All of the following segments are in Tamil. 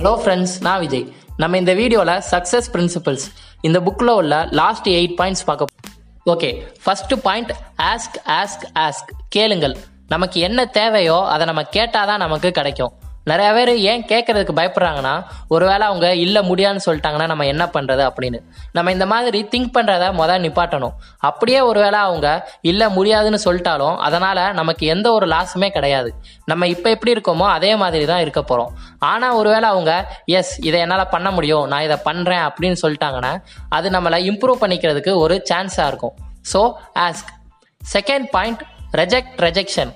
ஹலோ ஃப்ரெண்ட்ஸ் நான் விஜய். நம்ம இந்த வீடியோவில் சக்ஸஸ் பிரின்சிபல்ஸ் இந்த புக்கில் உள்ள லாஸ்ட் எயிட் பாயிண்ட்ஸ் பார்க்க okay first point ask ask ask கேளுங்கள். நமக்கு என்ன தேவையோ அதை நம்ம கேட்டால் தான் நமக்கு கிடைக்கும். நிறைய பேர் ஏன் கேட்கறதுக்கு பயப்படுறாங்கன்னா ஒருவேளை அவங்க இல்லை முடியாதுன்னு சொல்லிட்டாங்கன்னா நம்ம என்ன பண்ணுறது அப்படின்னு. நம்ம இந்த மாதிரி திங்க் பண்ணுறத முதல் நிப்பாட்டணும். அப்படியே ஒருவேளை அவங்க இல்லை முடியாதுன்னு சொல்லிட்டாலும் அதனால் நமக்கு எந்த ஒரு லாஸுமே கிடையாது. நம்ம இப்போ எப்படி இருக்கோமோ அதே மாதிரி தான் இருக்க போகிறோம் ஆனால் ஒருவேளை அவங்க எஸ் இதை என்னால் பண்ண முடியும் நான் இதை பண்ணுறேன் அப்படின்னு சொல்லிட்டாங்கன்னா அது நம்மளை இம்ப்ரூவ் பண்ணிக்கிறதுக்கு ஒரு சான்ஸாக இருக்கும். So ask second point reject rejection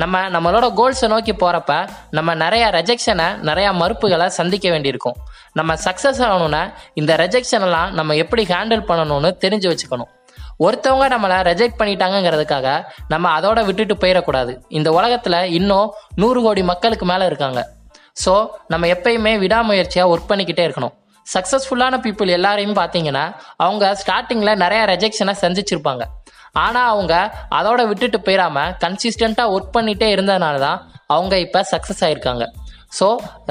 நம்ம நம்மளோட கோல்ஸை நோக்கி போகிறப்ப நம்ம நிறையா ரெஜெக்ஷனை நிறையா மறுப்புகளை சந்திக்க வேண்டியிருக்கும். நம்ம சக்ஸஸ் ஆகணும்னா இந்த ரெஜெக்ஷனெல்லாம் நம்ம எப்படி ஹேண்டில் பண்ணணும்னு தெரிஞ்சு வச்சுக்கணும். ஒருத்தவங்க நம்மளை ரெஜெக்ட் பண்ணிட்டாங்கங்கிறதுக்காக நம்ம அதோட விட்டுட்டு போயிடக்கூடாது. இந்த உலகத்தில் இன்னும் நூறு கோடி மக்களுக்கு மேலே இருக்காங்க. ஸோ நம்ம எப்பயுமே விடாமுயற்சியாக ஒர்க் பண்ணிக்கிட்டே இருக்கணும். சக்ஸஸ்ஃபுல்லான பீப்புள் எல்லாரையும் பார்த்தீங்கன்னா அவங்க ஸ்டார்டிங்கில் நிறையா ரெஜெக்ஷனை சந்திச்சிருப்பாங்க. ஆனால் அவங்க அதோட விட்டுட்டு போயிடாம கன்சிஸ்டண்ட்டாக ஒர்க் பண்ணிகிட்டே இருந்ததுனால தான் அவங்க இப்போ சக்ஸஸ் ஆயிருக்காங்க. So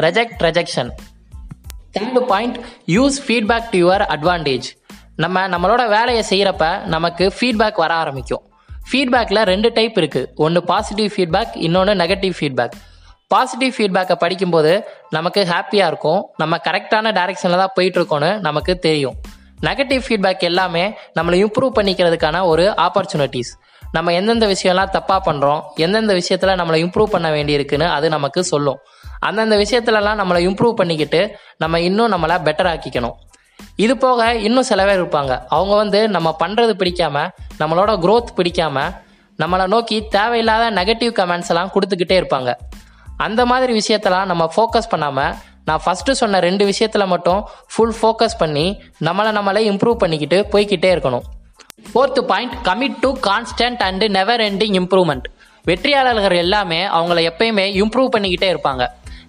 reject rejection third point use feedback to your advantage நம்ம நம்மளோட வேலையை செய்கிறப்ப நமக்கு ஃபீட்பேக் வர ஆரம்பிக்கும். ஃபீட்பேக்கில் ரெண்டு டைப் இருக்குது ஒன்று பாசிட்டிவ் ஃபீட்பேக் இன்னொன்று நெகட்டிவ் ஃபீட்பேக் பாசிட்டிவ் ஃபீட்பேக்கை படிக்கும்போது நமக்கு ஹாப்பியாக இருக்கும். நம்ம கரெக்டான டைரெக்ஷனில் தான் போயிட்டுருக்கோன்னு நமக்கு தெரியும். நெகட்டிவ் ஃபீட்பேக் எல்லாமே நம்மளை இம்ப்ரூவ் பண்ணிக்கிறதுக்கான ஒரு ஆப்பர்ச்சுனிட்டிஸ் நம்ம எந்தெந்த விஷயம்லாம் தப்பாக பண்ணுறோம் எந்தெந்த விஷயத்தில் நம்மளை இம்ப்ரூவ் பண்ண வேண்டியிருக்குன்னு அது நமக்கு சொல்லும். அந்தந்த விஷயத்துலலாம் நம்மளை இம்ப்ரூவ் பண்ணிக்கிட்டு நம்ம இன்னும் நம்மளை பெட்டர் ஆக்கிக்கணும். இது போக இன்னும் சில பேர் இருப்பாங்க. அவங்க வந்து நம்ம பண்ணுறது பிடிக்காம நம்மளோட க்ரோத் பிடிக்காம நம்மளை நோக்கி தேவையில்லாத நெகட்டிவ் கமெண்ட்ஸ் எல்லாம் கொடுத்துக்கிட்டே இருப்பாங்க. அந்த மாதிரி விஷயத்தெல்லாம் நம்ம ஃபோக்கஸ் பண்ணாமல் நான் ஃபஸ்ட்டு சொன்ன ரெண்டு விஷயத்தில் மட்டும் ஃபுல் ஃபோக்கஸ் பண்ணி நம்மளை நம்மளே இம்ப்ரூவ் பண்ணிக்கிட்டு போய்க்கிட்டே இருக்கணும். Fourth point commit to constant and never ending improvement வெற்றியாளர்கள் எல்லாமே அவங்கள எப்பயுமே இம்ப்ரூவ் பண்ணிக்கிட்டே இருப்பாங்க.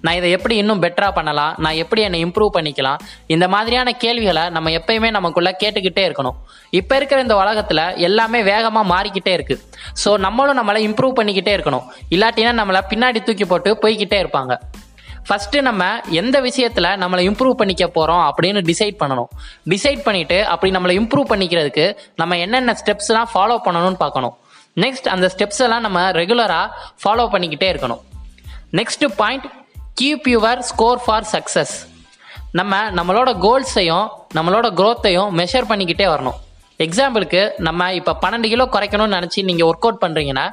நான் இதை எப்படி இன்னும் பெட்டராக பண்ணலாம்? நான் எப்படி என்னை இம்ப்ரூவ் பண்ணிக்கலாம்? இந்த மாதிரியான கேள்விகளை நம்ம எப்பயுமே நமக்குள்ளே கேட்டுக்கிட்டே இருக்கணும். இப்போ இருக்கிற இந்த உலகத்தில் எல்லாமே வேகமாக மாறிக்கிட்டே இருக்கு. ஸோ நம்மளும் நம்மளை இம்ப்ரூவ் பண்ணிக்கிட்டே இருக்கணும். இல்லாட்டினா நம்மளை பின்னாடி தூக்கி போட்டு போய்கிட்டே இருப்பாங்க. ஃபஸ்ட்டு நம்ம எந்த விஷயத்தில் நம்மளை இம்ப்ரூவ் பண்ணிக்க போகிறோம் அப்படின்னு டிசைட் பண்ணணும். டிசைட் பண்ணிவிட்டு அப்படி நம்மளை இம்ப்ரூவ் பண்ணிக்கிறதுக்கு நம்ம என்னென்ன ஸ்டெப்ஸ்லாம் ஃபாலோ பண்ணணும்னு பார்க்கணும். நெக்ஸ்ட் அந்த ஸ்டெப்ஸ் எல்லாம் நம்ம ரெகுலராக ஃபாலோ பண்ணிக்கிட்டே இருக்கணும். Next point keep your score for success நம்ம நம்மளோட கோல்ஸையும் நம்மளோட க்ரோத்தையும் மெஷர் பண்ணிக்கிட்டே வரணும். எக்ஸாம்பிளுக்கு நம்ம இப்போ பன்னெண்டு கிலோ குறைக்கணும்னு நினச்சி நீங்கள் ஒர்க் அவுட் பண்ணுறீங்கன்னா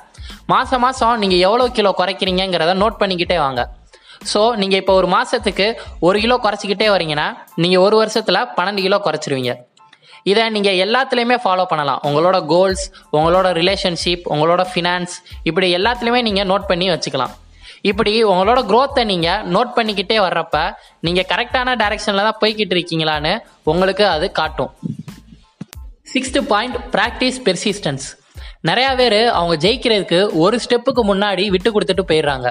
மாதம் மாதம் நீங்கள் எவ்வளோ கிலோ குறைக்கிறீங்கிறத நோட் பண்ணிக்கிட்டே வாங்க. ஸோ நீங்கள் இப்போ ஒரு மாதத்துக்கு ஒரு கிலோ குறைச்சிக்கிட்டே வரீங்கன்னா நீங்கள் ஒரு வருஷத்தில் பன்னெண்டு கிலோ குறைச்சிருவீங்க. இதை நீங்கள் எல்லாத்துலேயுமே ஃபாலோ பண்ணலாம். உங்களோட கோல்ஸ் உங்களோட ரிலேஷன்ஷிப் உங்களோட ஃபினான்ஸ் இப்படி எல்லாத்துலேயுமே நீங்கள் நோட் பண்ணி வச்சுக்கலாம். இப்படி உங்களோட க்ரோத்தை நீங்கள் நோட் பண்ணிக்கிட்டே வர்றப்ப நீங்கள் கரெக்டான டைரெக்ஷனில் தான் போய்கிட்டு இருக்கீங்களான்னு உங்களுக்கு அது காட்டும். சிக்ஸ்த்து பாயிண்ட் ப்ராக்டிஸ் பெர்சிஸ்டன்ஸ் நிறையா பேர் அவங்க ஜெயிக்கிறதுக்கு ஒரு ஸ்டெப்புக்கு முன்னாடி விட்டு கொடுத்துட்டு போயிடுறாங்க.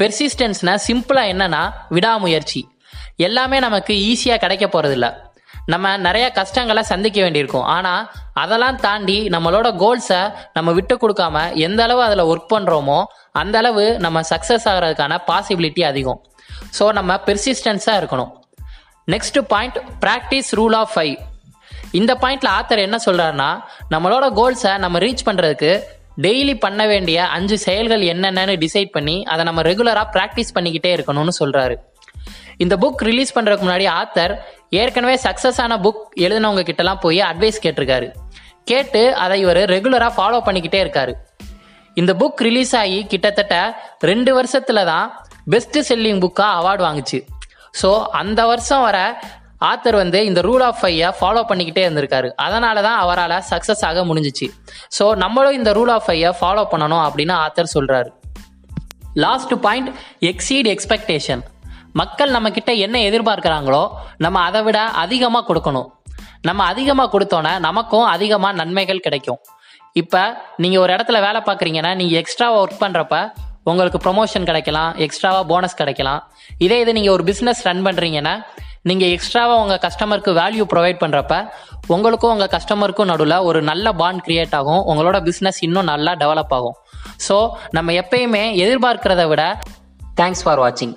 பெர்சிஸ்டன்ஸ்னா சிம்பிளாக என்னன்னா விடாமுயற்சி. எல்லாமே நமக்கு ஈஸியாக கிடைக்க போகிறதில்ல நம்ம நிறைய கஷ்டங்களை சந்திக்க வேண்டியிருக்கும். ஆனால் அதெல்லாம் தாண்டி நம்மளோட கோல்ஸை நம்ம விட்டு கொடுக்காம எந்த அளவு அதில் ஒர்க் பண்ணுறோமோ அந்த அளவு நம்ம சக்ஸஸ் ஆகிறதுக்கான பாசிபிலிட்டி அதிகம். ஸோ நம்ம பெர்சிஸ்டன்ஸாக இருக்கணும். Next point practise rule of five இந்த பாயிண்ட்ல ஆத்தர் என்ன சொல்றாருன்னா நம்மளோட கோல்ஸை நம்ம ரீச் பண்றதுக்கு டெய்லி பண்ண வேண்டிய அஞ்சு செயல்கள் என்னென்னு டிசைட் பண்ணி அதை நம்ம ரெகுலராக ப்ராக்டிஸ் பண்ணிக்கிட்டே இருக்கணும்னு சொல்கிறாரு இந்த புக் ரிலீஸ் பண்ணுறதுக்கு முன்னாடி ஆத்தர் ஏற்கனவே சக்ஸஸ் ஆன புக் எழுதினவங்க கிட்டலாம் போய் அட்வைஸ் கேட்டிருக்காரு. கேட்டு அதை இவர் ரெகுலராக ஃபாலோ பண்ணிக்கிட்டே இருக்காரு. இந்த புக் ரிலீஸ் ஆகி கிட்டத்தட்ட ரெண்டு வருஷத்துல தான் பெஸ்ட் செல்லிங் புக்காக அவார்டு வாங்குச்சு. ஸோ அந்த வருஷம் வர ஆத்தர் வந்து இந்த ரூல் ஆஃப் ஃபைவை ஃபாலோ பண்ணிக்கிட்டே இருந்திருக்காரு. அதனால தான் அவரால் சக்ஸஸ் ஆக முடிஞ்சிச்சு. ஸோ நம்மளும் இந்த ரூல் ஆஃப் ஃபைவை ஃபாலோ பண்ணணும் அப்படின்னு ஆத்தர் சொல்கிறாரு லாஸ்ட் பாயிண்ட் எக்ஸீட் எக்ஸ்பெக்டேஷன் மக்கள் நம்மக்கிட்ட என்ன எதிர்பார்க்குறாங்களோ நம்ம அதை விட அதிகமாக கொடுக்கணும். நம்ம அதிகமாக கொடுத்தோன்னே நமக்கும் அதிகமாக நன்மைகள் கிடைக்கும். இப்போ நீங்கள் ஒரு இடத்துல வேலை பார்க்குறீங்கன்னா நீங்கள் எக்ஸ்ட்ராவாக ஒர்க் பண்ணுறப்ப உங்களுக்கு ப்ரொமோஷன் கிடைக்கலாம் எக்ஸ்ட்ராவாக போனஸ் கிடைக்கலாம். இதே இது நீங்கள் ஒரு பிஸ்னஸ் ரன் பண்ணுறீங்கன்னா நீங்கள் எக்ஸ்ட்ராவாக உங்கள் கஸ்டமருக்கு வேல்யூ ப்ரொவைட் பண்ணுறப்ப உங்களுக்கும் உங்கள் கஸ்டமருக்கும் நடுவில் ஒரு நல்ல பாண்ட் கிரியேட் ஆகும். உங்களோட பிஸ்னஸ் இன்னும் நல்லா டெவலப் ஆகும். ஸோ நம்ம எப்பயுமே எதிர்பார்க்கிறத விட தேங்க்ஸ் ஃபார் வாட்சிங்